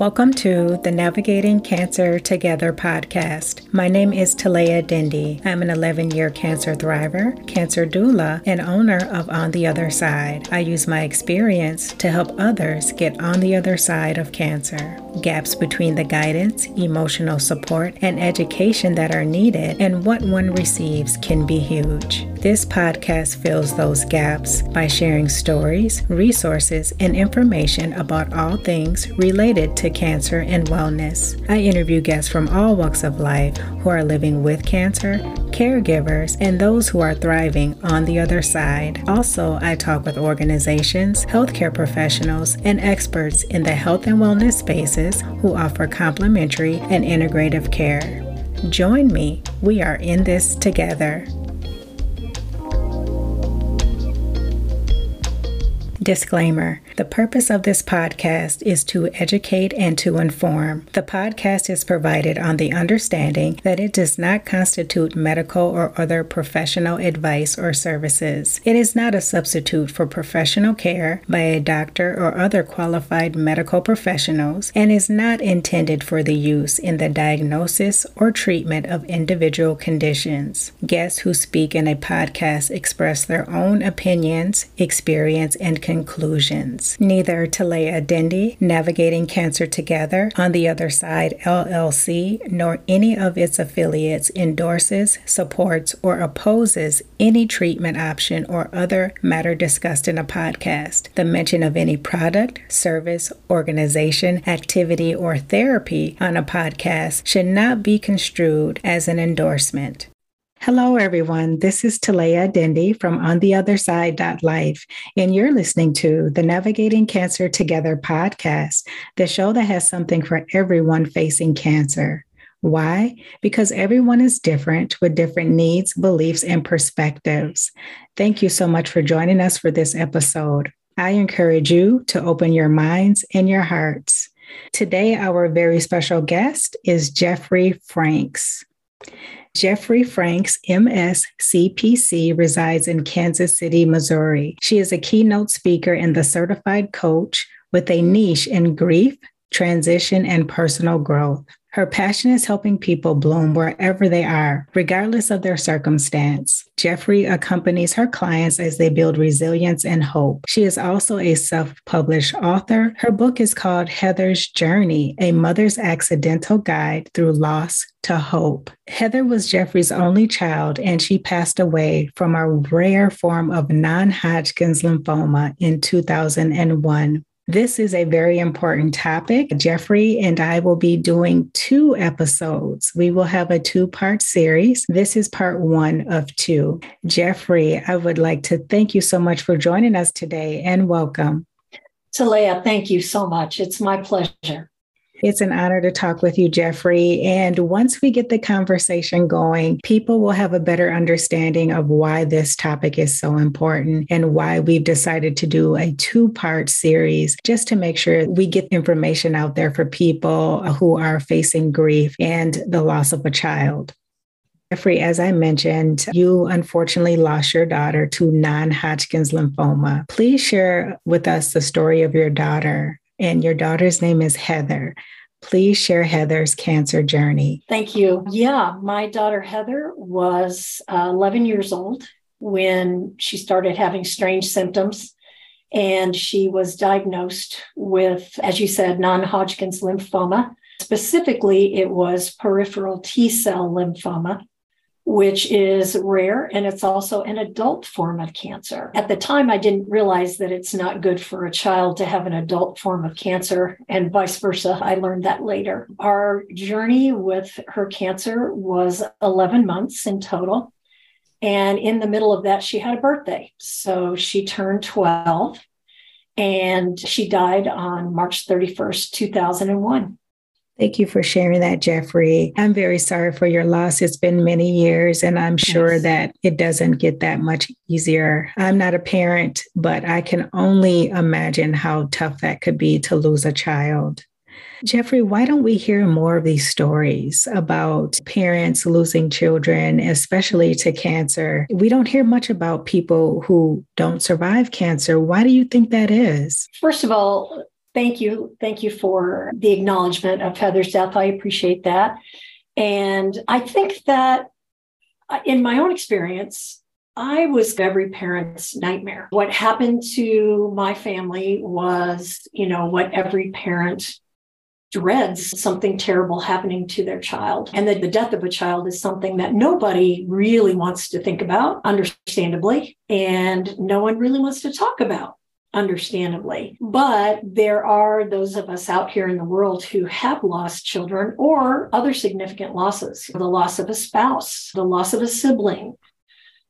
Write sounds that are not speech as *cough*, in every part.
Welcome to the Navigating Cancer Together podcast. My name is Talea Dindy. I'm an 11 year cancer thriver, cancer doula, and owner of On the Other Side. I use my experience to help others get on the other side of cancer. Gaps between the guidance, emotional support, and education that are needed and what one receives can be huge. This podcast fills those gaps by sharing stories, resources, and information about all things related to cancer and wellness. I interview guests from all walks of life who are living with cancer, caregivers, and those who are thriving on the other side. Also, I talk with organizations, healthcare professionals, and experts in the health and wellness spaces who offer complementary and integrative care. Join me. We are in this together. Disclaimer The purpose of this podcast is to educate and to inform. The podcast is provided on the understanding that it does not constitute medical or other professional advice or services. It is not a substitute for professional care by a doctor or other qualified medical professionals and is not intended for the use in the diagnosis or treatment of individual conditions. Guests who speak in a podcast express their own opinions, experience, and conclusions. Neither Talea Dendi, Navigating Cancer Together, On the Other Side LLC, nor any of its affiliates endorses, supports, or opposes any treatment option or other matter discussed in a podcast. The mention of any product, service, organization, activity, or therapy on a podcast should not be construed as an endorsement. Hello, everyone. This is Talea Dindy from On the Other Side Life, and you're listening to the Navigating Cancer Together podcast, the show that has something for everyone facing cancer. Why? Because everyone is different with different needs, beliefs, and perspectives. Thank you so much for joining us for this episode. I encourage you to open your minds and your hearts. Today, our very special guest is Jeffrey Franks. Jeffrey Franks, MS CPC, resides in Kansas City, Missouri. She is a keynote speaker and the certified coach with a niche in grief, transition, and personal growth. Her passion is helping people bloom wherever they are, regardless of their circumstance. Jeffrey accompanies her clients as they build resilience and hope. She is also a self published author. Her book is called Heather's Journey A Mother's Accidental Guide Through Loss to Hope. Heather was Jeffrey's only child, and she passed away from a rare form of non Hodgkin's lymphoma in 2001. This is a very important topic. Jeffrey and I will be doing two episodes. We will have a two part series. This is part one of two. Jeffrey, I would like to thank you so much for joining us today and welcome. Talea, thank you so much. It's my pleasure. It's an honor to talk with you, Jeffrey. And once we get the conversation going, people will have a better understanding of why this topic is so important and why we've decided to do a two part series just to make sure we get information out there for people who are facing grief and the loss of a child. Jeffrey, as I mentioned, you unfortunately lost your daughter to non Hodgkin's lymphoma. Please share with us the story of your daughter and your daughter's name is Heather. Please share Heather's cancer journey. Thank you. Yeah, my daughter Heather was uh, 11 years old when she started having strange symptoms. And she was diagnosed with, as you said, non Hodgkin's lymphoma. Specifically, it was peripheral T cell lymphoma which is rare and it's also an adult form of cancer. At the time, I didn't realize that it's not good for a child to have an adult form of cancer and vice versa. I learned that later. Our journey with her cancer was 11 months in total. And in the middle of that, she had a birthday. So she turned 12 and she died on March 31st, 2001. Thank you for sharing that, Jeffrey. I'm very sorry for your loss. It's been many years, and I'm sure yes. that it doesn't get that much easier. I'm not a parent, but I can only imagine how tough that could be to lose a child. Jeffrey, why don't we hear more of these stories about parents losing children, especially to cancer? We don't hear much about people who don't survive cancer. Why do you think that is? First of all, Thank you. Thank you for the acknowledgement of Heather's death. I appreciate that. And I think that uh, in my own experience, I was every parent's nightmare. What happened to my family was, you know, what every parent dreads something terrible happening to their child. And that the death of a child is something that nobody really wants to think about, understandably, and no one really wants to talk about understandably. But there are those of us out here in the world who have lost children or other significant losses the loss of a spouse, the loss of a sibling.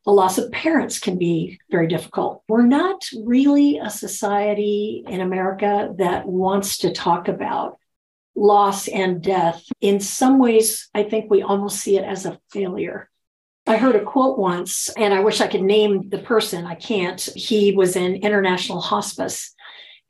The loss of parents can be very difficult. We're not really a society in America that wants to talk about loss and death. In some ways, I think we almost see it as a failure. I heard a quote once, and I wish I could name the person. I can't. He was in international hospice.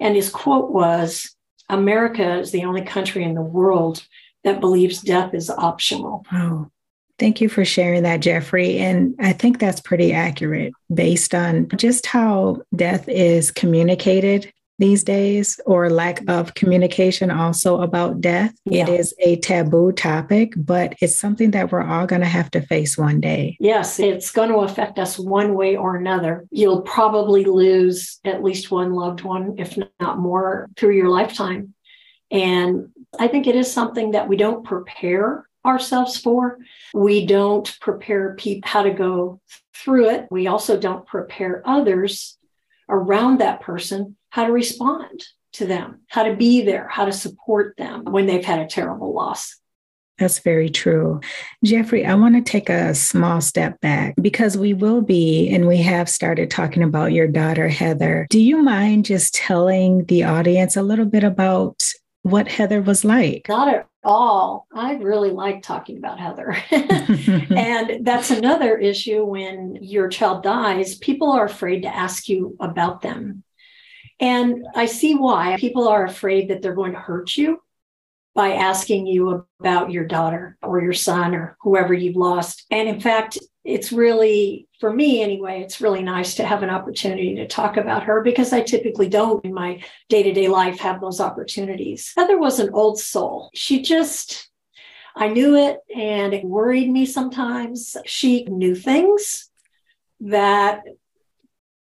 And his quote was America is the only country in the world that believes death is optional. Oh, thank you for sharing that, Jeffrey. And I think that's pretty accurate based on just how death is communicated these days or lack mm-hmm. of communication also about death. Yeah. It is a taboo topic, but it's something that we're all going to have to face one day. Yes, it's going to affect us one way or another. You'll probably lose at least one loved one, if not more, through your lifetime. And I think it is something that we don't prepare ourselves for. We don't prepare people how to go through it. We also don't prepare others around that person how to respond to them, how to be there, how to support them when they've had a terrible loss. That's very true. Jeffrey, I want to take a small step back because we will be, and we have started talking about your daughter, Heather. Do you mind just telling the audience a little bit about what Heather was like? Not at all. I really like talking about Heather. *laughs* *laughs* and that's another issue when your child dies, people are afraid to ask you about them. And I see why people are afraid that they're going to hurt you by asking you about your daughter or your son or whoever you've lost. And in fact, it's really, for me anyway, it's really nice to have an opportunity to talk about her because I typically don't in my day to day life have those opportunities. Heather was an old soul. She just, I knew it and it worried me sometimes. She knew things that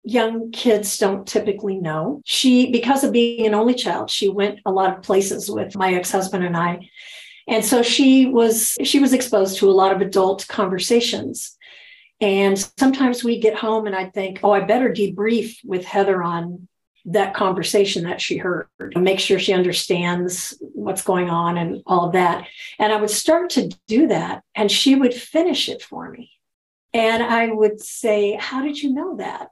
young kids don't typically know. She, because of being an only child, she went a lot of places with my ex-husband and I. And so she was she was exposed to a lot of adult conversations. And sometimes we'd get home and I'd think, oh, I better debrief with Heather on that conversation that she heard, and make sure she understands what's going on and all of that. And I would start to do that, and she would finish it for me. And I would say, How did you know that?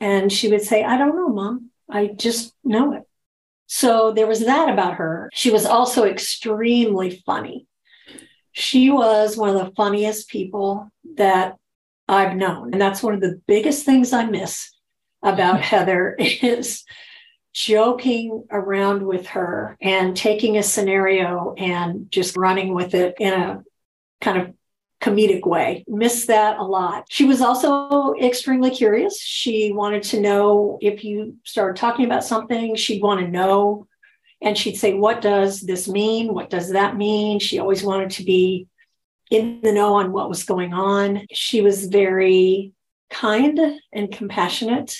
And she would say, I don't know, mom. I just know it. So there was that about her. She was also extremely funny. She was one of the funniest people that I've known. And that's one of the biggest things I miss about *laughs* Heather is joking around with her and taking a scenario and just running with it in a kind of comedic way. Miss that a lot. She was also extremely curious. She wanted to know if you started talking about something, she'd want to know. And she'd say, What does this mean? What does that mean? She always wanted to be in the know on what was going on. She was very kind and compassionate.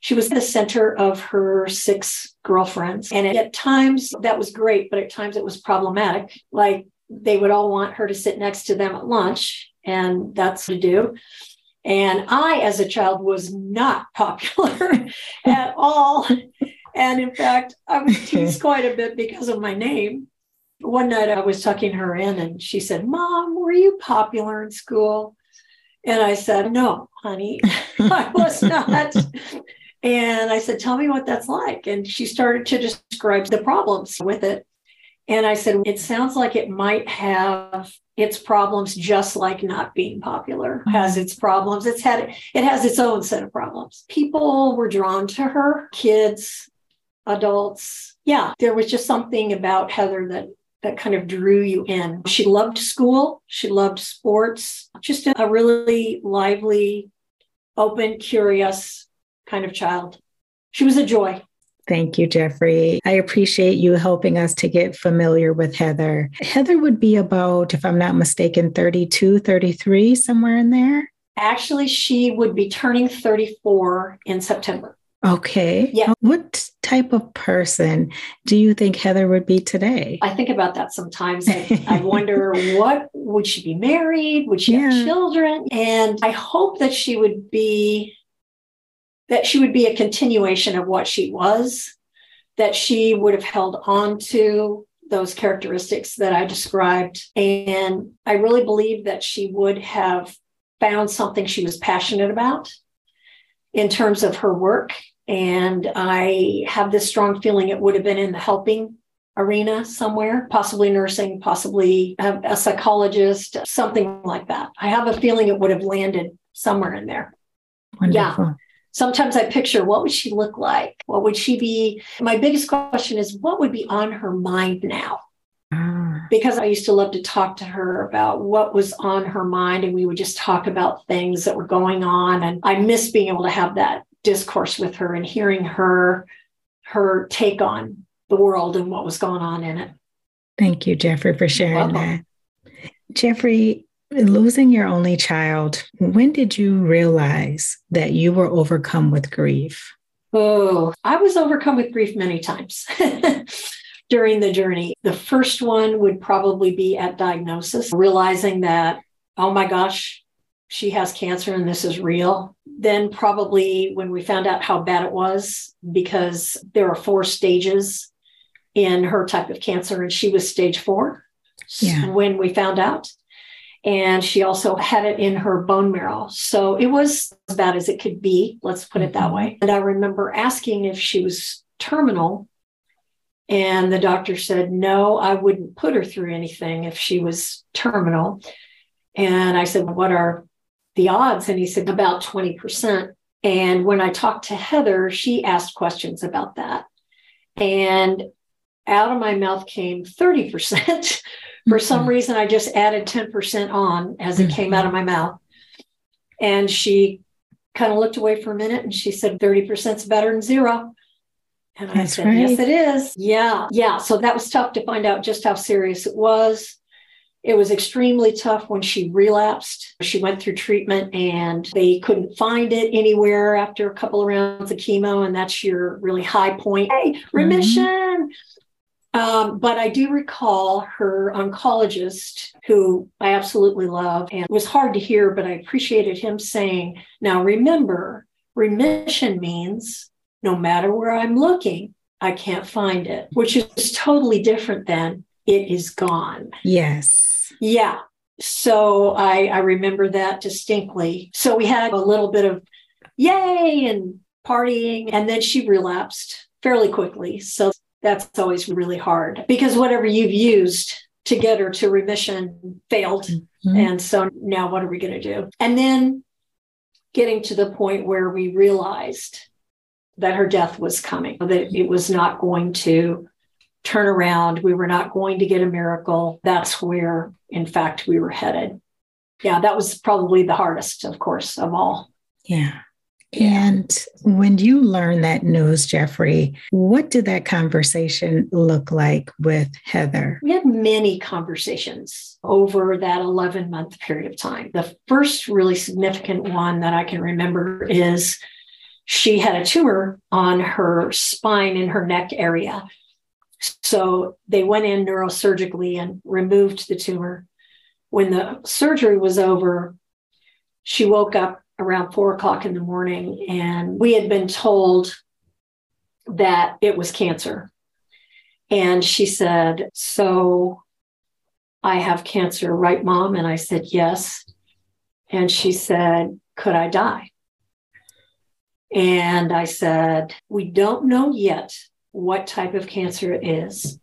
She was the center of her six girlfriends. And at times that was great, but at times it was problematic. Like they would all want her to sit next to them at lunch, and that's to do. And I, as a child, was not *laughs* popular at all. And in fact, I was teased *laughs* quite a bit because of my name. One night I was tucking her in and she said, Mom, were you popular in school? And I said, No, honey, *laughs* I was not. and I said, Tell me what that's like. And she started to describe the problems with it. And I said, it sounds like it might have its problems just like not being popular has mm-hmm. its problems. It's had it has its own set of problems. People were drawn to her, kids, adults. Yeah, there was just something about Heather that that kind of drew you in. She loved school, she loved sports, just a really lively, open, curious kind of child. She was a joy. Thank you, Jeffrey. I appreciate you helping us to get familiar with Heather. Heather would be about, if I'm not mistaken, 32, 33, somewhere in there. Actually, she would be turning 34 in September. Okay. Yeah. What type of person do you think Heather would be today? I think about that sometimes. I, I wonder *laughs* what would she be married? Would she Yeah. have children? And I hope that she would be that she would be a continuation of what she was, that she would have held on to those characteristics that I described. And I really believe that she would have found something she was passionate about in terms of her work. And I have this strong feeling it would have been in the helping arena somewhere, possibly nursing, possibly a, a psychologist, something like that. I have a feeling it would have landed somewhere in there. Wonderful. Sometimes I picture what would she look like? What would she be? My biggest question is what would be on her mind now? Ah, Because I used to love to talk to her about what was on her mind, and we would just talk about things that were going on. And I miss being able to have that discourse with her and hearing her her take on the world and what was going on in it. thank you, Jeffrey, for sharing that. Jeffrey, losing your only child, when did you realize that you were overcome with grief? Oh, I was overcome with grief many times *laughs* during the journey. The first one would probably be at diagnosis, realizing that, oh my gosh, she has cancer and this is real. Then, probably when we found out how bad it was, because there are four stages in her type of cancer, and she was stage four Yeah. when we found out. And she also had it in her bone marrow. So it was as bad as it could be, let's put it that Mhm. way. And I remember asking if she was terminal. And the doctor said, no, I wouldn't put her through anything if she was terminal. And I said, what are the odds? And he said, about 20%. And when I talked to Heather, she asked questions about that. And out of my mouth came 30%. *laughs* For some Mhm. reason, I just added 10% on as it came out of my mouth. And she kind of looked away for a minute and she said, 30% is better than zero. And I That's said, Yes, it is. Yeah. Yeah. So that was tough to find out just how serious it was. It was extremely tough when she relapsed. She went through treatment and they couldn't find it anywhere after a couple of rounds of chemo. And that's your really high point. Hey, remission. Um, but I do recall her oncologist, who I absolutely love, and it was hard to hear, but I appreciated him saying, Now remember, remission means no matter where I'm looking, I can't find it, which is totally different than it is gone. Yes. Yeah. So I, I remember that distinctly. So we had a little bit of yay and partying, and then she relapsed fairly quickly. So that's always really hard because whatever you've used to get her to remission failed. Mhm. And so now what are we going to do? And then getting to the point where we realized that her death was coming, that it was not going to turn around. We were not going to get a miracle. That's where, in fact, we were headed. Yeah, that was probably the hardest, of course, of all. Yeah. And when you learned that news, Jeffrey, what did that conversation look like with Heather? We had many conversations over that 11 month period of time. The first really significant one that I can remember is she had a tumor on her spine in her neck area. So they went in neurosurgically and removed the tumor. When the surgery was over, she woke up around four o'clock in the morning and we had been told that it was cancer. And she said, So I have cancer, right, mom? And I said, Yes. And she said, Could I die? And I said, We don't know yet what type of cancer it is.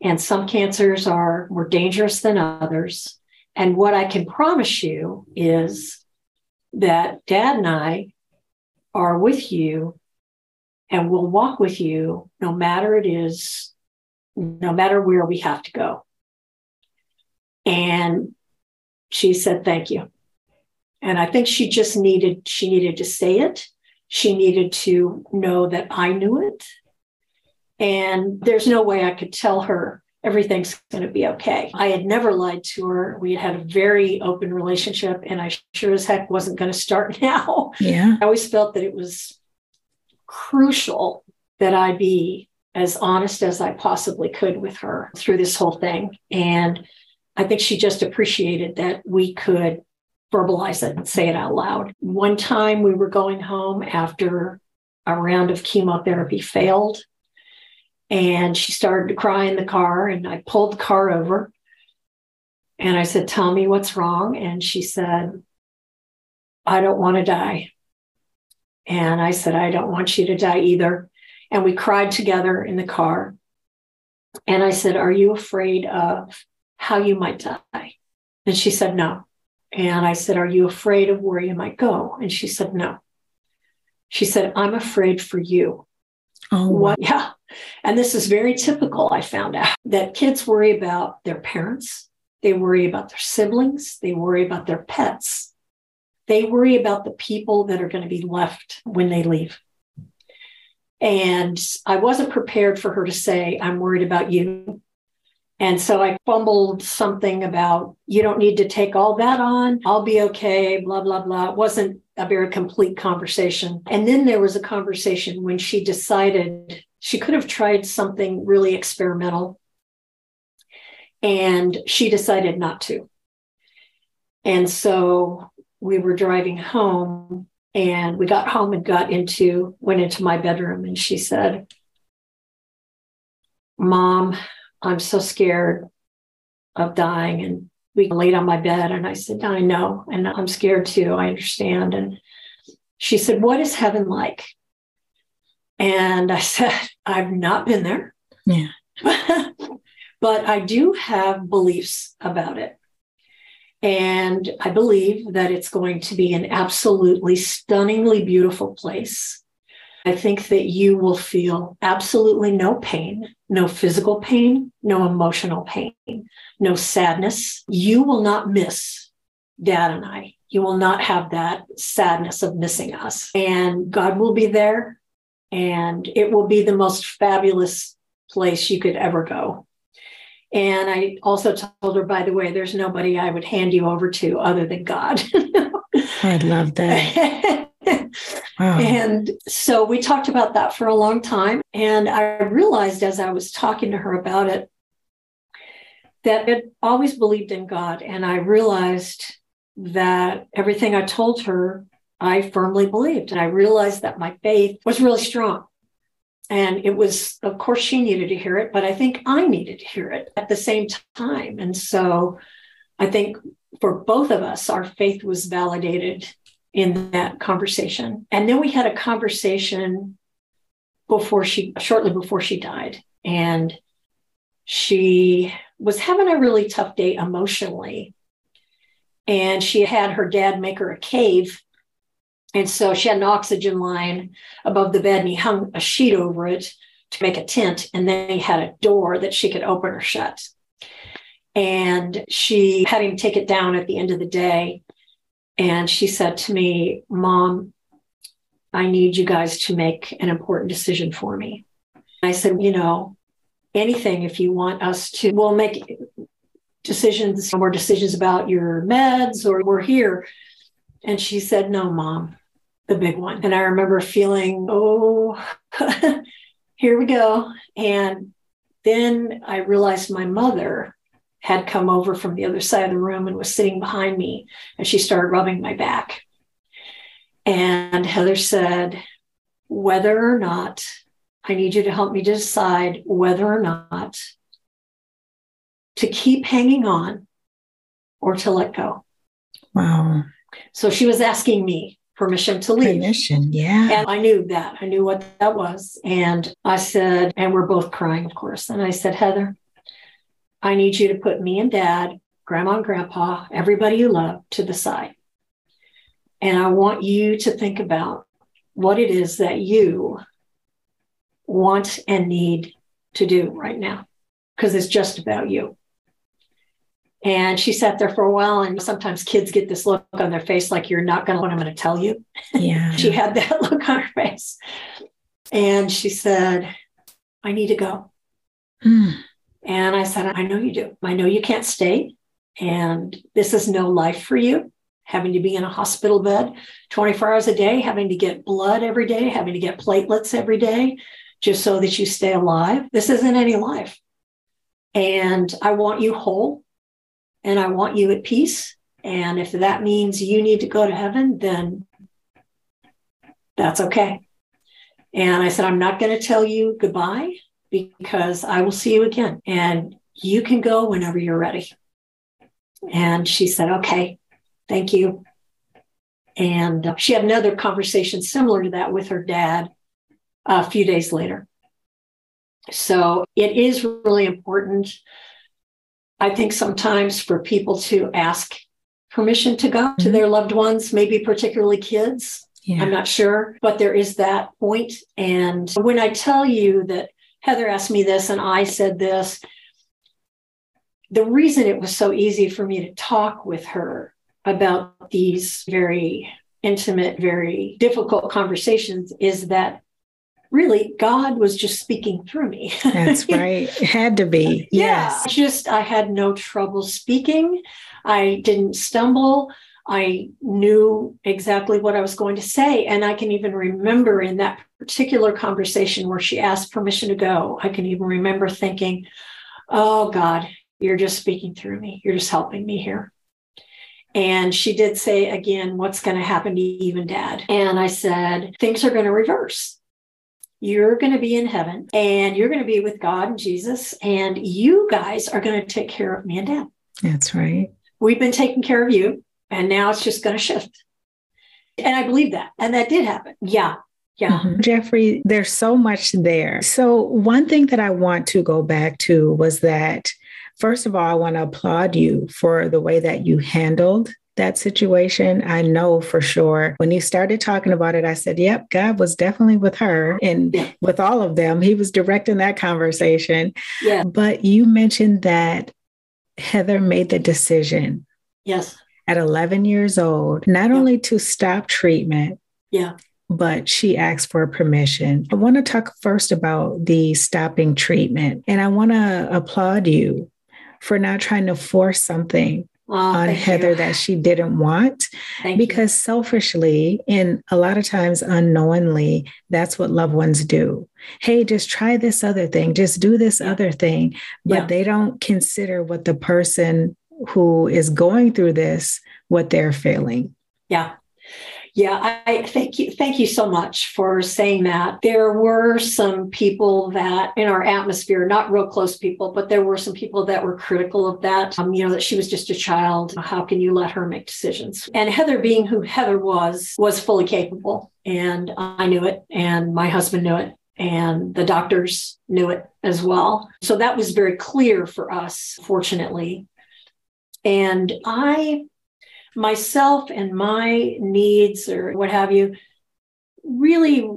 And some cancers are more dangerous than others. And what I can promise you is that dad and I are with you and will walk with you no matter it is, no matter where we have to go. And she said, Thank you. And I think she just needed, she needed to say it. She needed to know that I knew it. And there's no way I could tell her everything's going to be okay. I had never lied to her. We had had a very open relationship, and I sure as heck wasn't going to start *laughs* now. Yeah. I always felt that it was crucial that I be as honest as I possibly could with her through this whole thing. And I think she just appreciated that we could verbalize it and say it out loud. One time we were going home after a round of chemotherapy failed, and she started to cry in the car, and I pulled the car over. And I said, Tell me what's wrong. And she said, I don't want to die. And I said, I don't want you to die either. And we cried together in the car. And I said, Are you afraid of how you might die? And she said, No. And I said, Are you afraid of where you might go? And she said, No. She said, I'm afraid for you. Oh, what? Yeah. And this is very typical, I found out that kids worry about their parents, they worry about their siblings, they worry about their pets, they worry about the people that are going to be left when they leave. And I wasn't prepared for her to say, I'm worried about you. And so I fumbled something about, you don't need to take all that on. I'll be okay, blah, blah, blah. It wasn't a very complete conversation. And then there was a conversation when she decided she could have tried something really experimental. And she decided not to. And so we were driving home and we got home and got into, went into my bedroom and she said, Mom, I'm so scared of dying. And we laid on my bed and I said, I know. And I'm scared too. I understand. And she said, What is heaven like? And I *laughs* said, I've not been there. Yeah. *laughs* but I do have beliefs about it. And I believe that it's going to be an absolutely stunningly beautiful place. I think that you will feel absolutely no pain, no physical pain, no emotional pain, no sadness. You will not miss dad and I. You will not have that sadness of missing us. And God will be there, and it will be the most fabulous place you could ever go. And I also told her, by the way, there's nobody I would hand you over to other than God. *laughs* I love that. *laughs* Wow. And so we talked about that for a long time. And I realized as I was talking to her about it that I'd always believed in God. And I realized that everything I told her, I firmly believed. And I realized that my faith was really strong. And it was, of course, she needed to hear it, but I think I needed to hear it at the same time. And so I think for both of us, our faith was validated in that conversation. And then we had a conversation before she, shortly before she died. And she was having a really tough day emotionally. And she had her dad make her a cave. And so she had an oxygen line above the bed, and he hung a sheet over it to make a tent. And then he had a door that she could open or shut. And she had him take it down at the end of the day and she said to me, Mom, I need you guys to make an important decision for me. I said, You know, anything if you want us to, we'll make decisions, more decisions about your meds, or we're here. And she said, No, Mom, the big one. And I remember feeling, Oh, *laughs* here we go. And then I realized my mother had come over from the other side of the room and was sitting behind me. And she started rubbing my back. And Heather said, whether or not, I need you to help me decide whether or not to keep hanging on or to let go. Wow. So she was asking me permission to leave. Permission, yeah. And I knew that. I knew what that was. And I said, and we're both crying, of course. And I said, Heather, I need you to put me and dad, grandma and grandpa, everybody you love to the side. And I want you to think about what it is that you want and need to do right now, because it's just about you. And she sat there for a while, and sometimes kids get this look on their face like, You're not going to what I'm going to tell you. Yeah. *laughs* she had that *laughs* look on her face. And she said, I need to go. Mm. And I said, I know you do. I know you can't stay. And this is no life for you. Having to be in a hospital bed 24 hours a day, having to get blood every day, having to get platelets every day, just so that you stay alive. This isn't any life. And I want you whole and I want you at peace. And if that means you need to go to heaven, then that's okay. And I said, I'm not going to tell you goodbye because I will see you again and you can go whenever you're ready. And she said, okay, thank you. And she had another conversation similar to that with her dad a few days later. So it is really important, I think, sometimes for people to ask permission to go mm-hmm. to their loved ones, maybe particularly kids. Yeah. I'm not sure, but there is that point. And when I tell you that Heather asked me this and I said this, the reason it was so easy for me to talk with her about these very intimate, very difficult conversations is that really God was just speaking through me. *laughs* That's right. It had to be. Yes. Yeah, just I had no trouble speaking. I didn't stumble. I knew exactly what I was going to say. And I can even remember in that particular conversation where she asked permission to go, I can even remember thinking, oh God, you're just speaking through me. You're just helping me here. And she did say again, what's going to happen to you and dad? And I said, things are going to reverse. You're going to be in heaven and you're going to be with God and Jesus, and you guys are going to take care of me and dad. That's right. We've been taking care of you. And now it's just going to shift. And I believe that. And that did happen. Yeah. Yeah. Mm-hmm. Jeffrey, there's so much there. So, one thing that I want to go back to was that, first of all, I want to applaud you for the way that you handled that situation. I know for sure when you started talking about it, I said, yep, God was definitely with her and yeah. with all of them. He was directing that conversation. Yeah. But you mentioned that Heather made the decision. Yes at 11 years old, not yeah. only to stop treatment, yeah, but she asked for permission. I want to talk first about the stopping treatment, and I want to applaud you for not trying to force something Oh, on Heather you. that she didn't want thank because you. selfishly and a lot of times unknowingly, that's what loved ones do. Hey, just try this other thing, just do this yeah. other thing. But yeah. they don't consider what the person who is going through this what they're feeling. Yeah. Yeah, I thank you. Thank you so much for saying that. There were some people that in our atmosphere, not real close people, but there were some people that were critical of that. Um, you know, that she was just a child. How can you let her make decisions? And Heather, being who Heather was, was fully capable. And I knew it, and my husband knew it, and the doctors knew it as well. So that was very clear for us, fortunately. And I, myself and my needs or what have you, really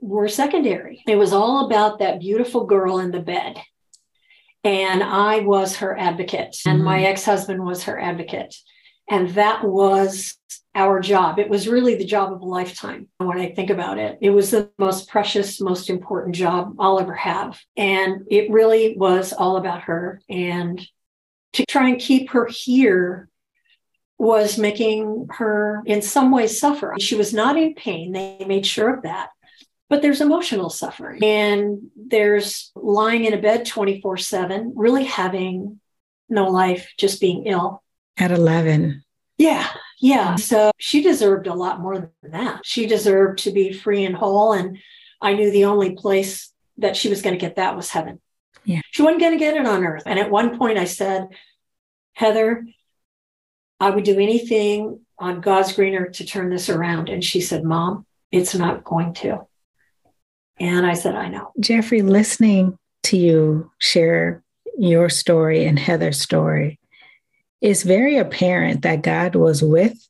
were secondary. It was all about that beautiful girl in the bed. And I was her advocate, and mm-hmm. my ex husband was her advocate. And that was our job. It was really the job of a lifetime when I think about it. It was the most precious, most important job I'll ever have. And it really was all about her. And to try and keep her here was making her in some ways suffer. She was not in pain. They made sure of that. But there's emotional suffering and there's lying in a bed 24 7, really having no life, just being ill. At 11. Yeah. Yeah. So she deserved a lot more than that. She deserved to be free and whole. And I knew the only place that she was going to get that was heaven. Yeah. She wasn't going to get it on earth. And at one point I said, Heather, I would do anything on God's green earth to turn this around. And she said, Mom, it's not going to. And I said, I know. Jeffrey, listening to you share your story and Heather's story, it's very apparent that God was with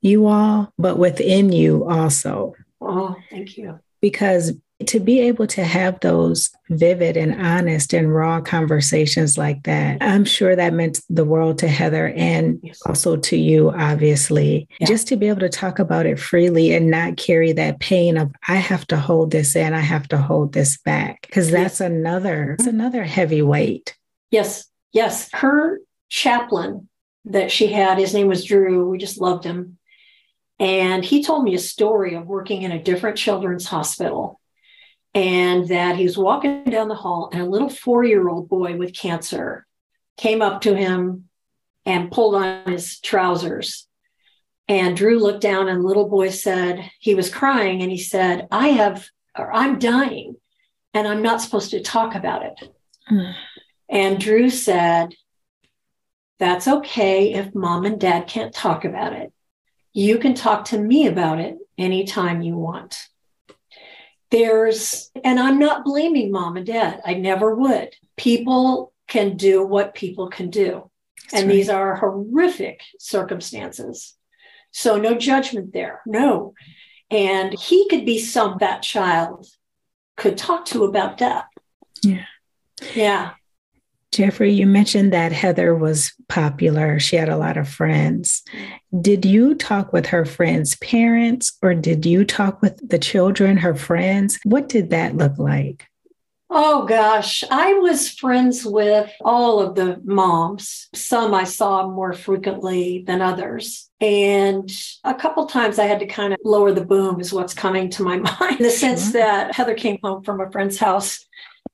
you all, but within you also. Oh, thank you. Because to be able to have those vivid and honest and raw conversations like that, I'm sure that meant the world to Heather and yes. also to you, obviously. Yeah. Just to be able to talk about it freely and not carry that pain of, I have to hold this in, I have to hold this back. Because that's yes. another, it's another heavy weight. Yes, yes. Her chaplain that she had, his name was Drew. We just loved him. And he told me a story of working in a different children's hospital and that he was walking down the hall and a little four year old boy with cancer came up to him and pulled on his trousers. And Drew looked down and the little boy said, he was crying and he said, I have, or I'm dying and I'm not supposed to talk about it. Mm. And Drew said, That's okay if mom and dad can't talk about it. You can talk to me about it anytime you want. There's, and I'm not blaming mom and dad, I never would. People can do what people can do. That's and right. these are horrific circumstances. So, no judgment there. No. And he could be some that child could talk to about death. Yeah. Yeah. Jeffrey, you mentioned that Heather was popular. She had a lot of friends. Did you talk with her friends' parents or did you talk with the children, her friends? What did that look like? Oh gosh, I was friends with all of the moms. Some I saw more frequently than others. And a couple times I had to kind of lower the boom, is what's coming to my *laughs* mind, in the sense that Heather came home from a friend's house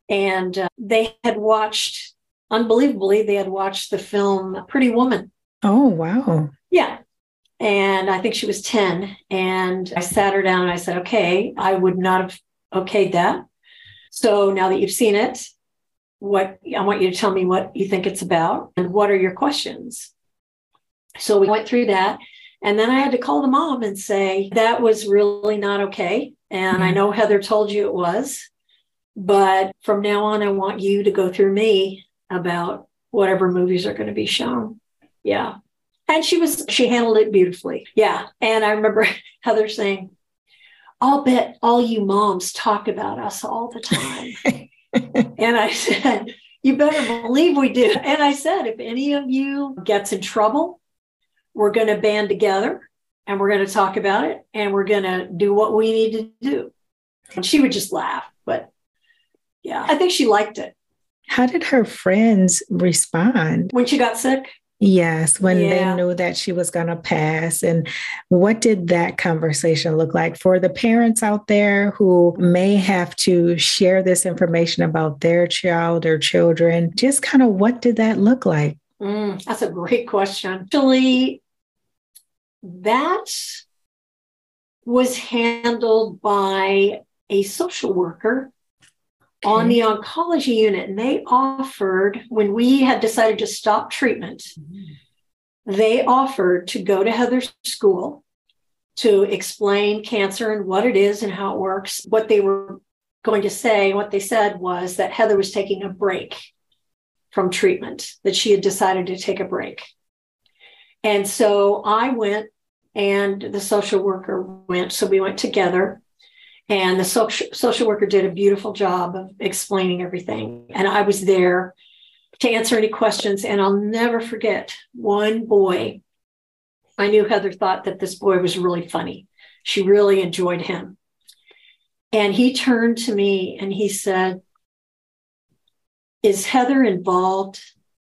and uh, they had watched unbelievably, they had watched the film Pretty Woman. Oh, wow. Yeah. And I think she was 10. And I sat her down and I said, okay, I would not have okayed that. So now that you've seen it, what I want you to tell me what you think it's about and what are your questions. So we went through that. And then I had to call the mom and say, that was really not okay. And mm-hmm. I know Heather told you it was, but from now on, I want you to go through me about whatever movies are going to be shown. Yeah. And she was, she handled it beautifully. Yeah. And I remember *laughs* Heather saying, I'll bet all you moms talk about us all the time. *laughs* and I said, You better believe we do. And I said, If any of you gets in trouble, we're going to band together and we're going to talk about it and we're going to do what we need to do. And she would just laugh. But yeah, I think she liked it. How did her friends respond? When she got sick? Yes, when yeah. they knew that she was going to pass. And what did that conversation look like for the parents out there who may have to share this information about their child or children? Just kind of what did that look like? Mm, that's a great question. Actually, that was handled by a social worker. On the oncology unit. And they offered, when we had decided to stop treatment, mm-hmm. they offered to go to Heather's school to explain cancer and what it is and how it works. What they were going to say, what they said was that Heather was taking a break from treatment, that she had decided to take a break. And so I went and the social worker went. So we went together and the social, social worker did a beautiful job of explaining everything. And I was there to answer any questions. And I'll never forget one boy. I knew Heather thought that this boy was really funny. She really enjoyed him. And he turned to me and he said, Is Heather involved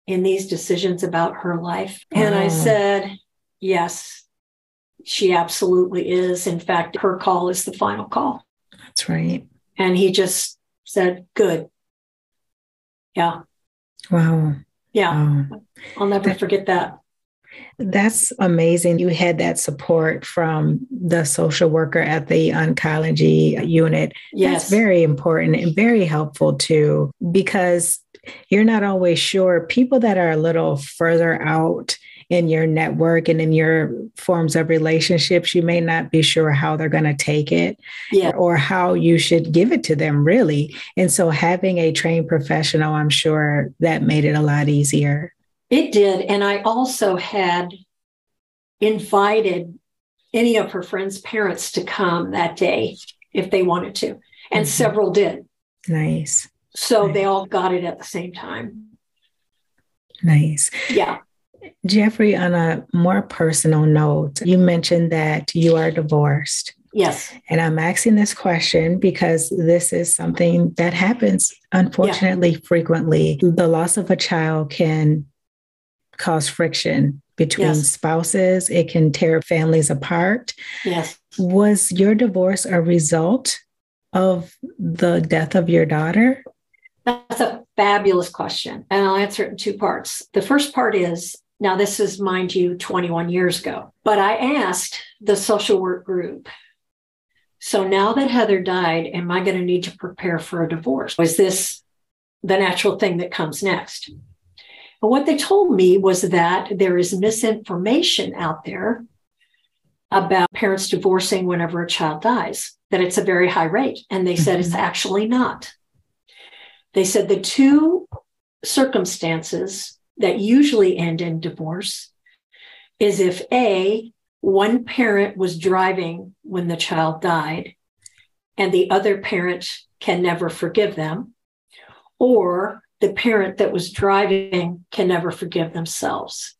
in these decisions about her life? And I mm. said, Yes. She absolutely is. In fact, her call is the final call. That's right. And he just said, Good. Yeah. Wow. Yeah. Wow. I'll never that, forget that. That's amazing. You had that support from the social worker at the oncology unit. Yes. That's very important and very helpful too, because you're not always sure. People that are a little further out in your network and in your forms of relationships, you may not be sure how they're going to take it yeah. or how you should give it to them, really. And so, having a trained professional, I'm sure that made it a lot easier. It did. And I also had invited any of her friends' parents to come that day if they wanted to. and mm-hmm. several did. Nice. So nice. they all got it at the same time. Nice. Yeah. Jeffrey, on a more personal note, you mentioned that you are divorced. Yes. And I'm asking this question because this is something that happens, unfortunately, yeah. frequently. The loss of a child can cause friction between yes. spouses, it can tear families apart. Yes. Was your divorce a result of the death of your daughter? That's a fabulous question. And I'll answer it in two parts. The first part is now, this is, mind you, 21 years ago, but I asked the social work group. So now that Heather died, am I going to need to prepare for a divorce? Was this the natural thing that comes next? And what they told me was that there is misinformation out there about parents divorcing whenever a child dies, that it's a very high rate. And they said it's mm-hmm. actually not. They said the two circumstances that usually end in divorce is if A, one parent was driving when the child died and the other parent can never forgive them, or the parent that was driving can never forgive themselves.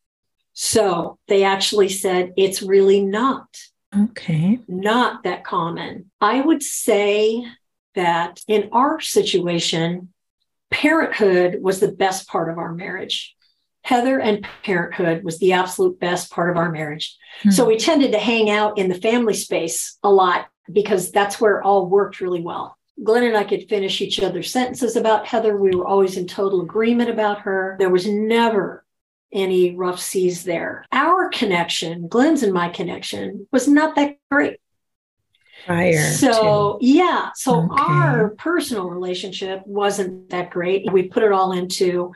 So they actually said it's really not. Okay. Not that common. I would say that in our situation, parenthood was the best part of our marriage. Heather and parenthood was the absolute best part of our marriage. Hmm. So we tended to hang out in the family space a lot because that's where all worked really well. Glenn and I could finish each other's sentences about Heather. We were always in total agreement about her. There was never any rough seas there. Our connection, Glenn's and my connection, was not that great. Prior so to... yeah, so okay. our personal relationship wasn't that great. We put it all into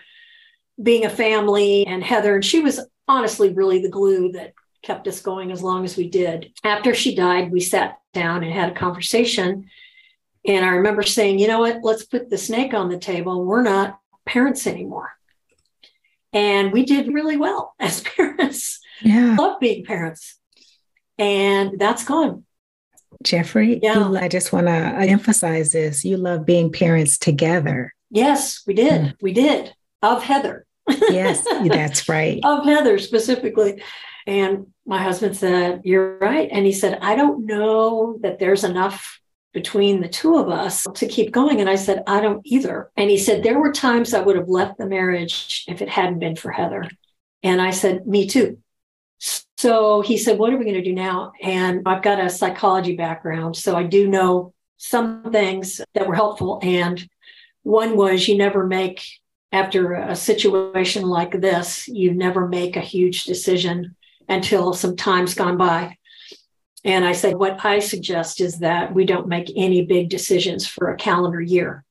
being a family and Heather, and she was honestly really the glue that kept us going as long as we did. After she died, we sat down and had a conversation. And I remember saying, you know what, let's put the snake on the table. We're not parents anymore. And we did really well *laughs* as parents. Yeah. Love being parents. And that's gone. Jeffrey, yeah. You, I just want to emphasize this. You love being parents together. Yes, we did. Mm. We did. Of Heather yes, *laughs* that's right. of Heather specifically. And my husband said, You're right. And he said, I don't know that there's enough between the two of us to keep going. And I said, I don't either. And he said, There were times I would have left the marriage if it hadn't been for Heather. And I said, Me too. So he said, What are we going to do now? And I've got a psychology background. So I do know some things that were helpful. And one was you never make after a situation like this, you never make a huge decision until some time's gone by. And I said, what I suggest is that we don't make any big decisions for a calendar year.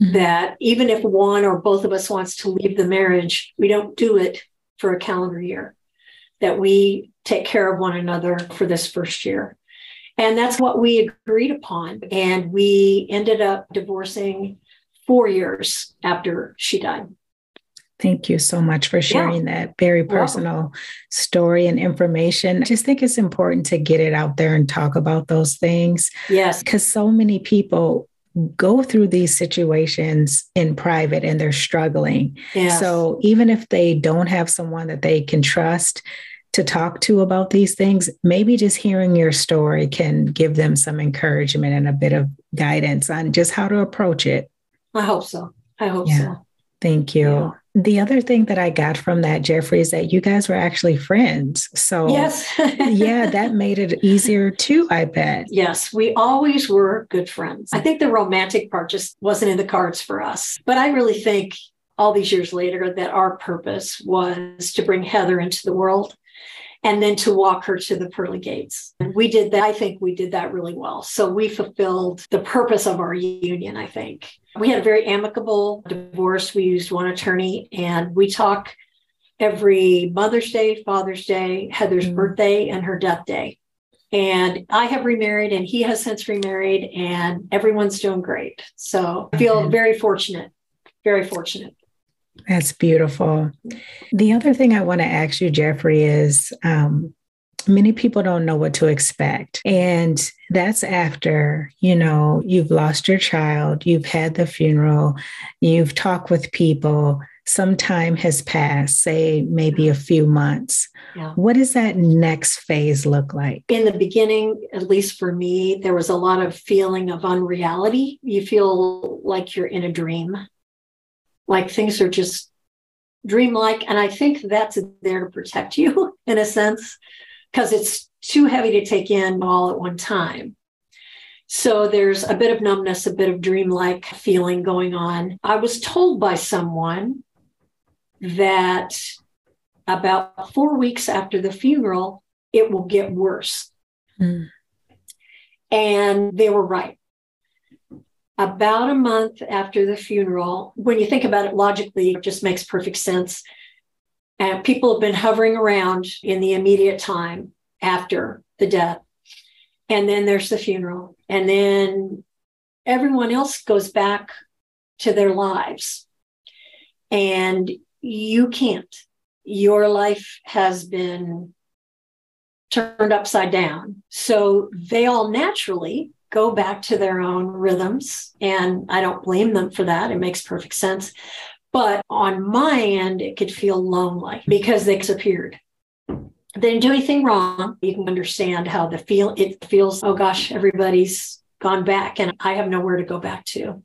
Mm-hmm. That even if one or both of us wants to leave the marriage, we don't do it for a calendar year. That we take care of one another for this first year. And that's what we agreed upon. And we ended up divorcing four years after she died. Thank you so much for sharing yeah. that very personal story and information. I just think it's important to get it out there and talk about those things. Yes. Because so many people go through these situations in private and they're struggling. Yes. So even if they don't have someone that they can trust, to talk to about these things, maybe just hearing your story can give them some encouragement and a bit of guidance on just how to approach it. I hope so. I hope yeah. so. Thank you. Yeah. The other thing that I got from that, Jeffrey, is that you guys were actually friends. So, yes. *laughs* yeah, that made it easier too, I bet. Yes, we always were good friends. I think the romantic part just wasn't in the cards for us. But I really think all these years later that our purpose was to bring Heather into the world and then to walk her to the pearly gates. And we did that. I think we did that really well. So we fulfilled the purpose of our union, I think. We had a very amicable divorce. We used one attorney and we talk every Mother's Day, Father's Day, Heather's mm-hmm. birthday, and her death day. And I have remarried and he has since remarried, and everyone's doing great. So I feel very fortunate, very fortunate. That's beautiful. The other thing I want to ask you, Jeffrey, is um, many people don't know what to expect. And that's after, you know, you've lost your child, you've had the funeral, you've talked with people, some time has passed, say maybe a few months. Yeah. What does that next phase look like? In the beginning, at least for me, there was a lot of feeling of unreality. You feel like you're in a dream, like things are just dreamlike. And I think that's there to protect you *laughs* in a sense, because it's too heavy to take in all at one time. So there's a bit of numbness, a bit of dreamlike feeling going on. I was told by someone that about four weeks after the funeral, it will get worse. Mm. And they were right. About a month after the funeral, when you think about it logically, it just makes perfect sense. And people have been hovering around in the immediate time after the death. And then there's the funeral. And then everyone else goes back to their lives. And you can't. Your life has been turned upside down. So they all naturally go back to their own rhythms. And I don't blame them for that. It makes perfect sense. But on my end, it could feel lonely because they disappeared. They didn't do anything wrong. You can understand how the feel it feels, oh gosh, everybody's gone back and I have nowhere to go back to.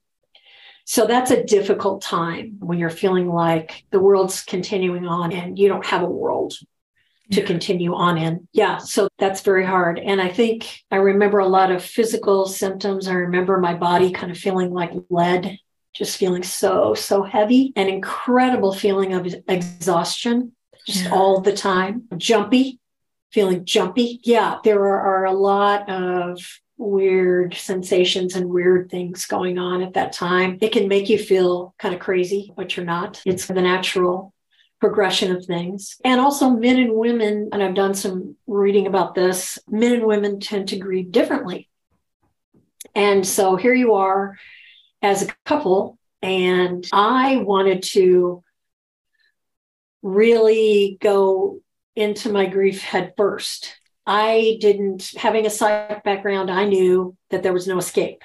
So that's a difficult time when you're feeling like the world's continuing on and you don't have a world to continue on in. Yeah, so that's very hard. And I think I remember a lot of physical symptoms. I remember my body kind of feeling like lead, just feeling so, so heavy, an incredible feeling of exhaustion just yeah. all the time, jumpy, feeling jumpy. Yeah, there are, are a lot of weird sensations and weird things going on at that time. It can make you feel kind of crazy, but you're not. It's the natural progression of things. And also, men and women, and I've done some reading about this, men and women tend to grieve differently. And so here you are as a couple, and I wanted to really go into my grief head first I didn't, having a psych background, I knew that there was no escape,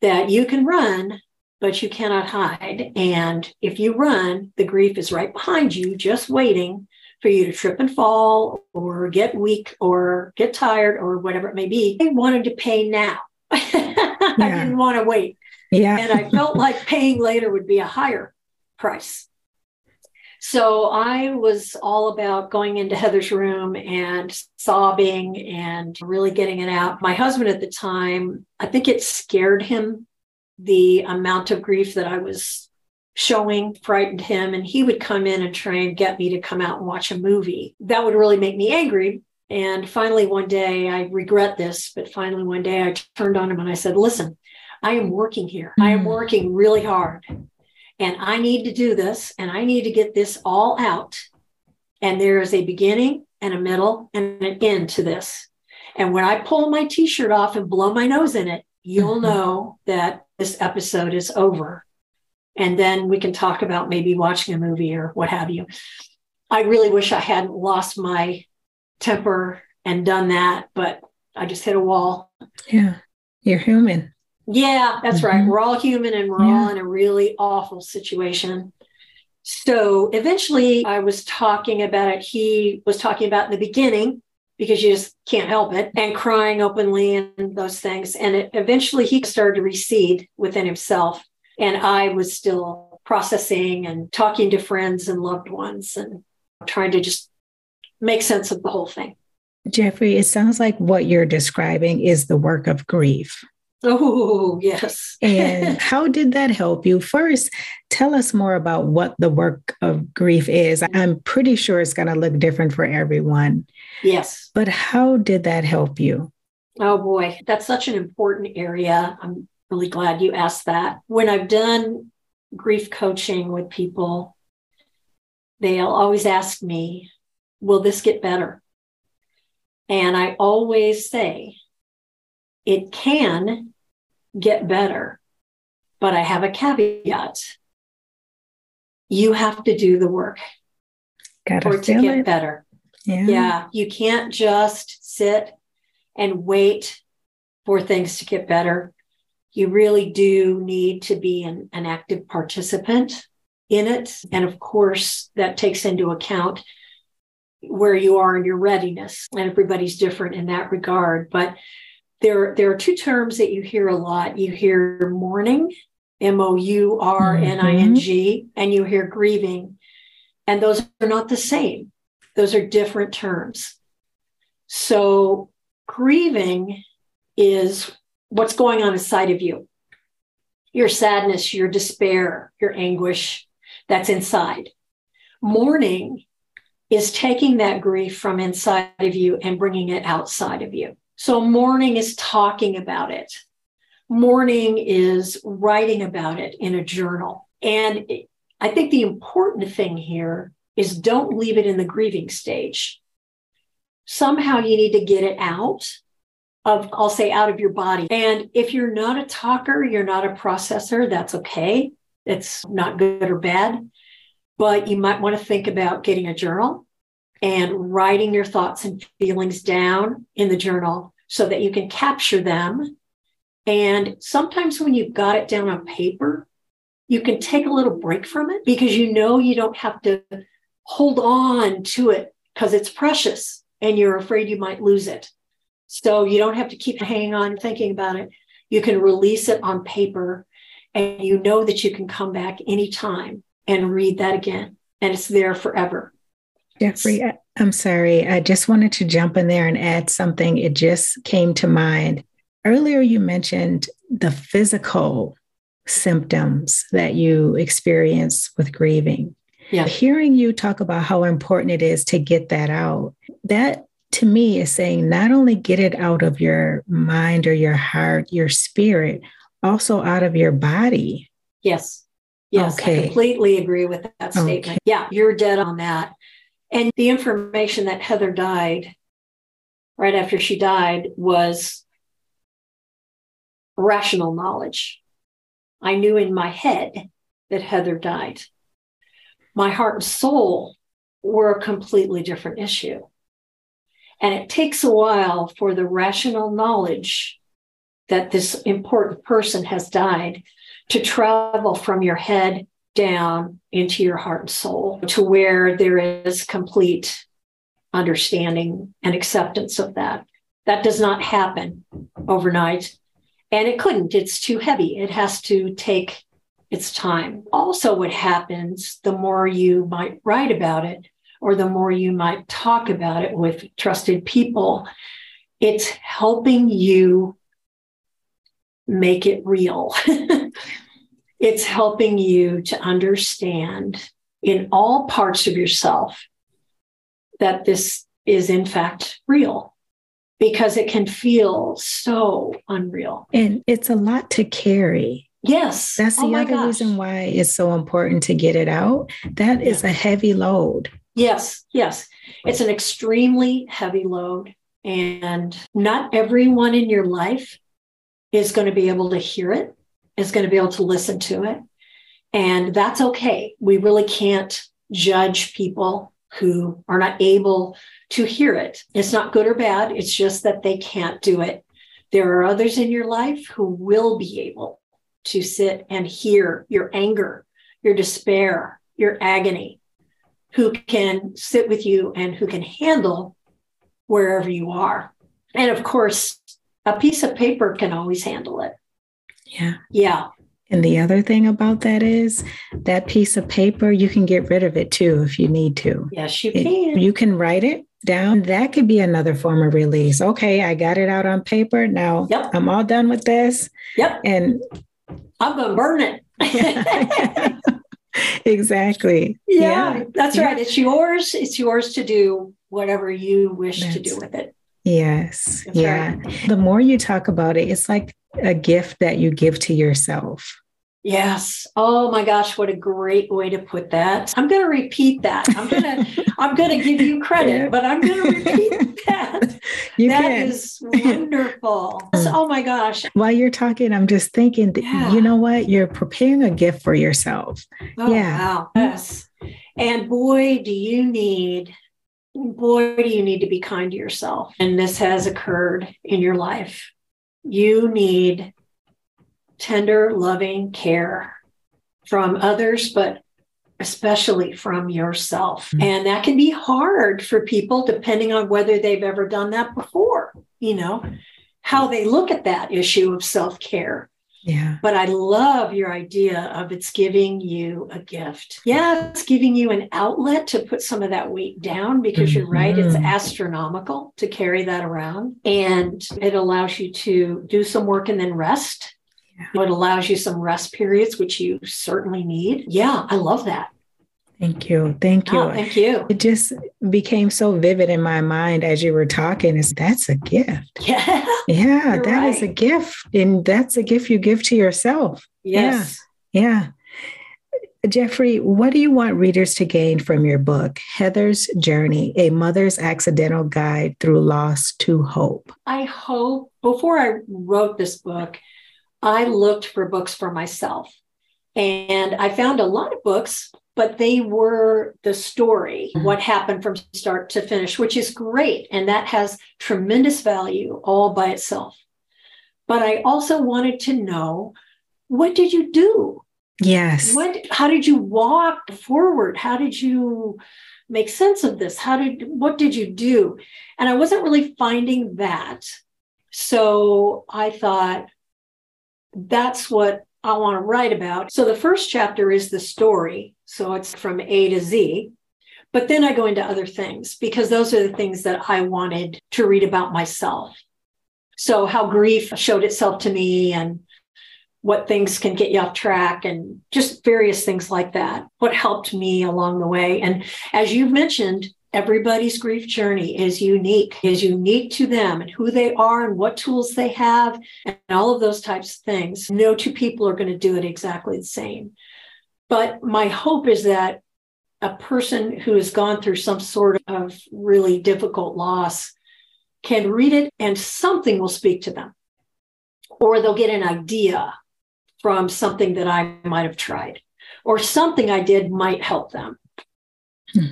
that you can run, but you cannot hide. And if you run, the grief is right behind you, just waiting for you to trip and fall or get weak or get tired or whatever it may be. I wanted to pay now. *laughs* Yeah. I didn't want to wait. Yeah. and I felt like *laughs* paying later would be a higher price. So I was all about going into Heather's room and sobbing and really getting it out. My husband at the time, I think it scared him the amount of grief that I was showing frightened him and he would come in and try and get me to come out and watch a movie that would really make me angry and finally one day i regret this but finally one day i turned on him and i said listen i am working here i am mm. working really hard and I need to do this and I need to get this all out. And there is a beginning and a middle and an end to this. And when I pull my t shirt off and blow my nose in it, you'll mm-hmm. know that this episode is over. And then we can talk about maybe watching a movie or what have you. I really wish I hadn't lost my temper and done that, but I just hit a wall. Yeah, you're human. Yeah, that's mm-hmm. right. We're all human and we're yeah. all in a really awful situation. So eventually I was talking about it. He was talking about in the beginning because you just can't help it and crying openly and those things. And it, eventually he started to recede within himself. And I was still processing and talking to friends and loved ones and trying to just make sense of the whole thing. Jeffrey, it sounds like what you're describing is the work of grief. Oh, yes. *laughs* and how did that help you? First, tell us more about what the work of grief is. I'm pretty sure it's going to look different for everyone. Yes. But how did that help you? Oh, boy. That's such an important area. I'm really glad you asked that. When I've done grief coaching with people, they'll always ask me, Will this get better? And I always say, it can get better, but I have a caveat. You have to do the work Gotta for it to get it. better. Yeah. yeah. You can't just sit and wait for things to get better. You really do need to be an, an active participant in it. And of course, that takes into account where you are in your readiness. And everybody's different in that regard. But there, there are two terms that you hear a lot. You hear mourning, M O U R N I N G, mm-hmm. and you hear grieving. And those are not the same, those are different terms. So, grieving is what's going on inside of you your sadness, your despair, your anguish that's inside. Mourning is taking that grief from inside of you and bringing it outside of you. So, mourning is talking about it. Mourning is writing about it in a journal. And I think the important thing here is don't leave it in the grieving stage. Somehow you need to get it out of, I'll say, out of your body. And if you're not a talker, you're not a processor, that's okay. It's not good or bad. But you might want to think about getting a journal and writing your thoughts and feelings down in the journal so that you can capture them. And sometimes when you've got it down on paper, you can take a little break from it because you know you don't have to hold on to it because it's precious and you're afraid you might lose it. So you don't have to keep hanging on thinking about it. You can release it on paper and you know that you can come back anytime and read that again and it's there forever. Jeffrey, I'm sorry. I just wanted to jump in there and add something. It just came to mind. Earlier, you mentioned the physical symptoms that you experience with grieving. Yeah. Hearing you talk about how important it is to get that out, that to me is saying not only get it out of your mind or your heart, your spirit, also out of your body. Yes. Yes. Okay. I completely agree with that statement. Okay. Yeah, you're dead on that. And the information that Heather died right after she died was rational knowledge. I knew in my head that Heather died. My heart and soul were a completely different issue. And it takes a while for the rational knowledge that this important person has died to travel from your head down into your heart and soul to where there is complete understanding and acceptance of that. That does not happen overnight. And it couldn't, it's too heavy. It has to take its time. Also, what happens the more you might write about it, or the more you might talk about it with trusted people, it's helping you make it real. *laughs* it's helping you to understand in all parts of yourself that this is in fact real because it can feel so unreal. And it's a lot to carry. Yes. That's the oh other gosh. reason why it's so important to get it out. That is a heavy load. Yes, yes. It's an extremely heavy load. And not everyone in your life is going to be able to hear it, is going to be able to listen to it. And that's okay. We really can't judge people who are not able to hear it. It's not good or bad, it's just that they can't do it. There are others in your life who will be able to sit and hear your anger, your despair, your agony, who can sit with you and who can handle wherever you are. And of course, a piece of paper can always handle it. Yeah. Yeah. And the other thing about that is that piece of paper, you can get rid of it too if you need to. Yes, you it, can. You can write it down. That could be another form of release. Okay, I got it out on paper. Now yep. I'm all done with this. Yep. And I'm going to burn it. *laughs* *laughs* exactly. Yeah, yeah. that's yeah. right. It's yours. It's yours to do whatever you wish that's, to do with it. Yes. That's yeah. Right. The more you talk about it, it's like a gift that you give to yourself. Yes. Oh my gosh, what a great way to put that. I'm going to repeat that. I'm going *laughs* to I'm going to give you credit, but I'm going to repeat *laughs* that. You that can. is wonderful. *laughs* oh my gosh. While you're talking, I'm just thinking, yeah. you know what? You're preparing a gift for yourself. Oh, yeah. Wow. Yes. And boy, do you need boy, do you need to be kind to yourself. And this has occurred in your life. You need tender, loving care from others, but especially from yourself. Mm-hmm. And that can be hard for people depending on whether they've ever done that before, you know, how they look at that issue of self care. Yeah. But I love your idea of it's giving you a gift. Yeah, it's giving you an outlet to put some of that weight down because mm-hmm. you're right, it's mm-hmm. astronomical to carry that around. And it allows you to do some work and then rest. Yeah. It allows you some rest periods, which you certainly need. Yeah, I love that. Thank you. Thank you. Oh, thank you. It just became so vivid in my mind as you were talking. Is that's a gift. *laughs* Yeah. Yeah, that right. is a gift. And that's a gift you give to yourself. Yes. Yeah. yeah. Jeffrey, what do you want readers to gain from your book, Heather's Journey, a mother's accidental guide through loss to hope? I hope before I wrote this book, I looked for books for myself. And I found a lot of books but they were the story, mm-hmm. what happened from start to finish, which is great. And that has tremendous value all by itself. But I also wanted to know what did you do? Yes. What how did you walk forward? How did you make sense of this? How did what did you do? And I wasn't really finding that. So I thought that's what I want to write about. So the first chapter is the story. So it's from A to Z. But then I go into other things because those are the things that I wanted to read about myself. So, how grief showed itself to me and what things can get you off track and just various things like that. What helped me along the way. And as you've mentioned, everybody's grief journey is unique is unique to them and who they are and what tools they have and all of those types of things. No two people are going to do it exactly the same. But my hope is that a person who has gone through some sort of really difficult loss can read it and something will speak to them. Or they'll get an idea from something that i might have tried. Or something i did might help them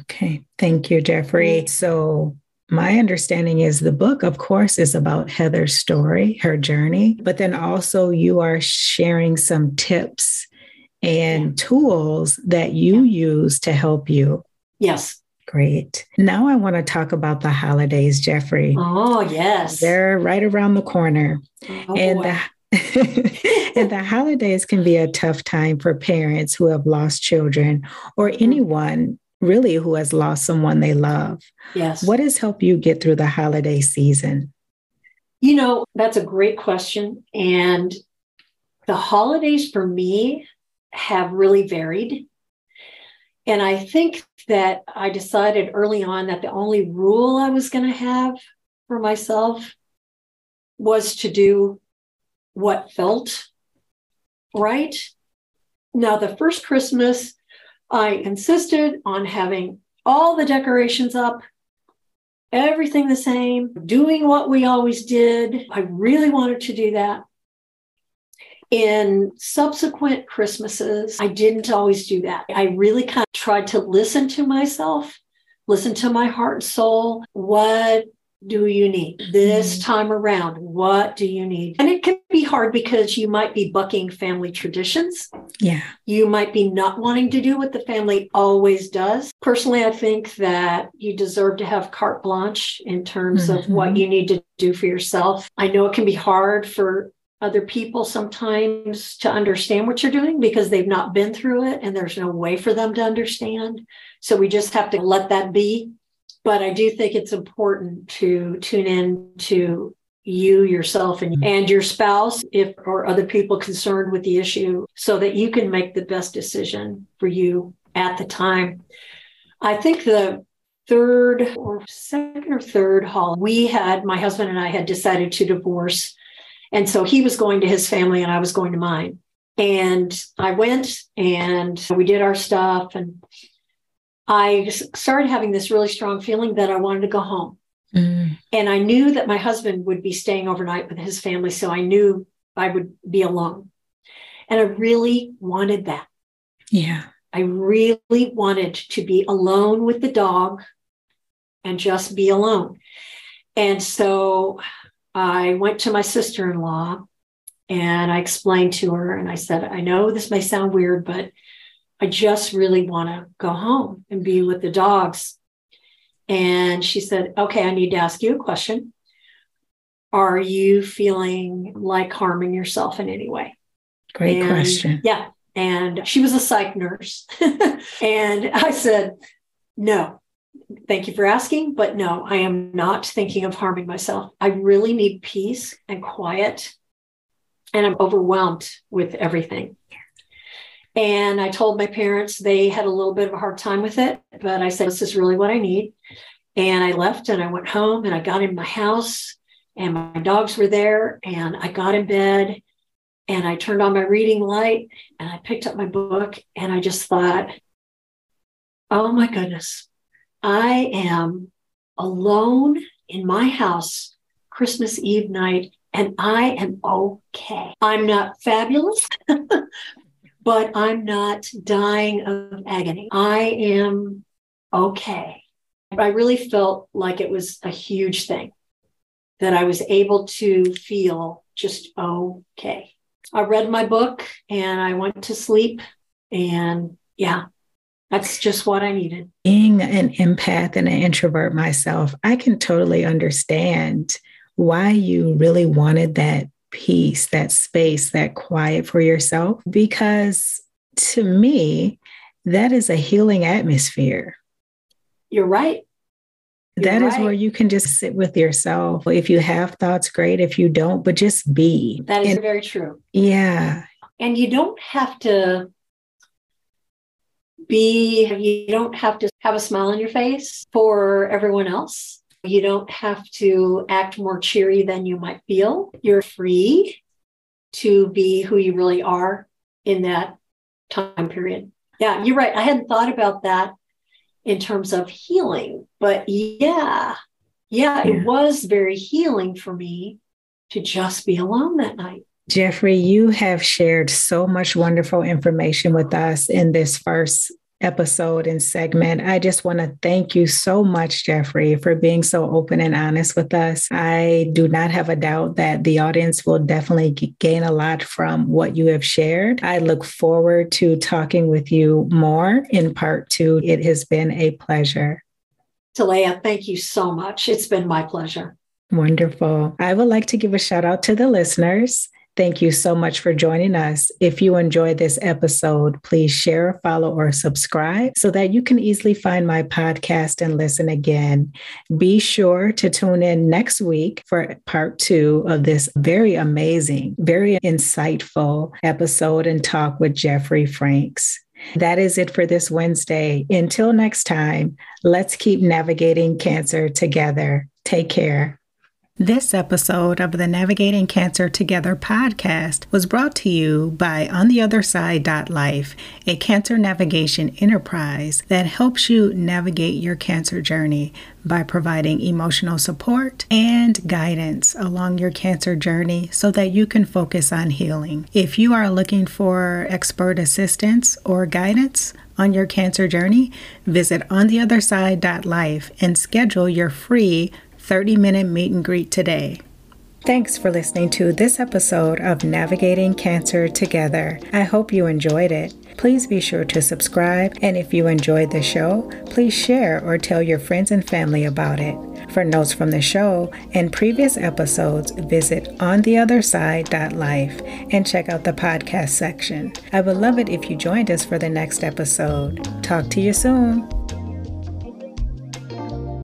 Okay. Thank you, Jeffrey. So, my understanding is the book, of course, is about Heather's story, her journey, but then also you are sharing some tips and tools that you use to help you. Yes. Great. Now I want to talk about the holidays, Jeffrey. Oh, yes. They're right around the corner. Oh, and the *laughs* *laughs* and the holidays can be a tough time for parents who have lost children or mm-hmm. anyone really who has lost someone they love. Yes. What has helped you get through the holiday season? You know, that's a great question. And the holidays for me have really varied. And I think that I decided early on that the only rule I was going to have for myself was to do what felt right. Now, the first Christmas, I insisted on having all the decorations up, everything the same, doing what we always did. I really wanted to do that. In subsequent Christmases, I didn't always do that. I really kind of tried to listen to myself, listen to my heart and soul. What do you need this mm-hmm. time around? What do you need? And it can hard because you might be bucking family traditions. Yeah. You might be not wanting to do what the family always does. Personally, I think that you deserve to have carte blanche in terms mm-hmm. of what you need to do for yourself. I know it can be hard for other people sometimes to understand what you're doing because they've not been through it and there's no way for them to understand. So we just have to let that be but I do think it's important to tune in to you yourself and, mm-hmm. and your spouse if or other people concerned with the issue so that you can make the best decision for you at the time. I think the third or second or third hall we had my husband and I had decided to divorce and so he was going to his family and I was going to mine and I went and we did our stuff and I started having this really strong feeling that I wanted to go home. Mm. And I knew that my husband would be staying overnight with his family. So I knew I would be alone. And I really wanted that. Yeah. I really wanted to be alone with the dog and just be alone. And so I went to my sister in law and I explained to her, and I said, I know this may sound weird, but I just really want to go home and be with the dogs. And she said, Okay, I need to ask you a question. Are you feeling like harming yourself in any way? Great and, question. Yeah. And she was a psych nurse. *laughs* and I said, No, thank you for asking, but no, I am not thinking of harming myself. I really need peace and quiet. And I'm overwhelmed with everything. And I told my parents they had a little bit of a hard time with it, but I said, This is really what I need. And I left and I went home and I got in my house and my dogs were there and I got in bed and I turned on my reading light and I picked up my book and I just thought, oh my goodness, I am alone in my house Christmas Eve night and I am okay. I'm not fabulous, *laughs* but I'm not dying of agony. I am okay. I really felt like it was a huge thing that I was able to feel just okay. I read my book and I went to sleep. And yeah, that's just what I needed. Being an empath and an introvert myself, I can totally understand why you really wanted that peace, that space, that quiet for yourself. Because to me, that is a healing atmosphere. You're right. That is right. where you can just sit with yourself. If you have thoughts, great. If you don't, but just be. That is and, very true. Yeah. And you don't have to be, you don't have to have a smile on your face for everyone else. You don't have to act more cheery than you might feel. You're free to be who you really are in that time period. Yeah, you're right. I hadn't thought about that in terms of healing. But yeah, yeah, yeah, it was very healing for me to just be alone that night. Jeffrey, you have shared so much wonderful information with us in this first episode and segment. I just want to thank you so much, Jeffrey, for being so open and honest with us. I do not have a doubt that the audience will definitely gain a lot from what you have shared. I look forward to talking with you more in part two. It has been a pleasure. Talea, thank you so much. It's been my pleasure. Wonderful. I would like to give a shout out to the listeners. Thank you so much for joining us. If you enjoyed this episode, please share, follow, or subscribe so that you can easily find my podcast and listen again. Be sure to tune in next week for part two of this very amazing, very insightful episode and talk with Jeffrey Franks. That is it for this Wednesday. Until next time, let's keep navigating cancer together. Take care. This episode of the Navigating Cancer Together podcast was brought to you by On the Other Side Life, a cancer navigation enterprise that helps you navigate your cancer journey by providing emotional support and guidance along your cancer journey so that you can focus on healing. If you are looking for expert assistance or guidance, on your cancer journey, visit ontheotherside.life and schedule your free 30 minute meet and greet today. Thanks for listening to this episode of Navigating Cancer Together. I hope you enjoyed it. Please be sure to subscribe, and if you enjoyed the show, please share or tell your friends and family about it. For notes from the show and previous episodes, visit ontheotherside.life and check out the podcast section. I would love it if you joined us for the next episode. Talk to you soon.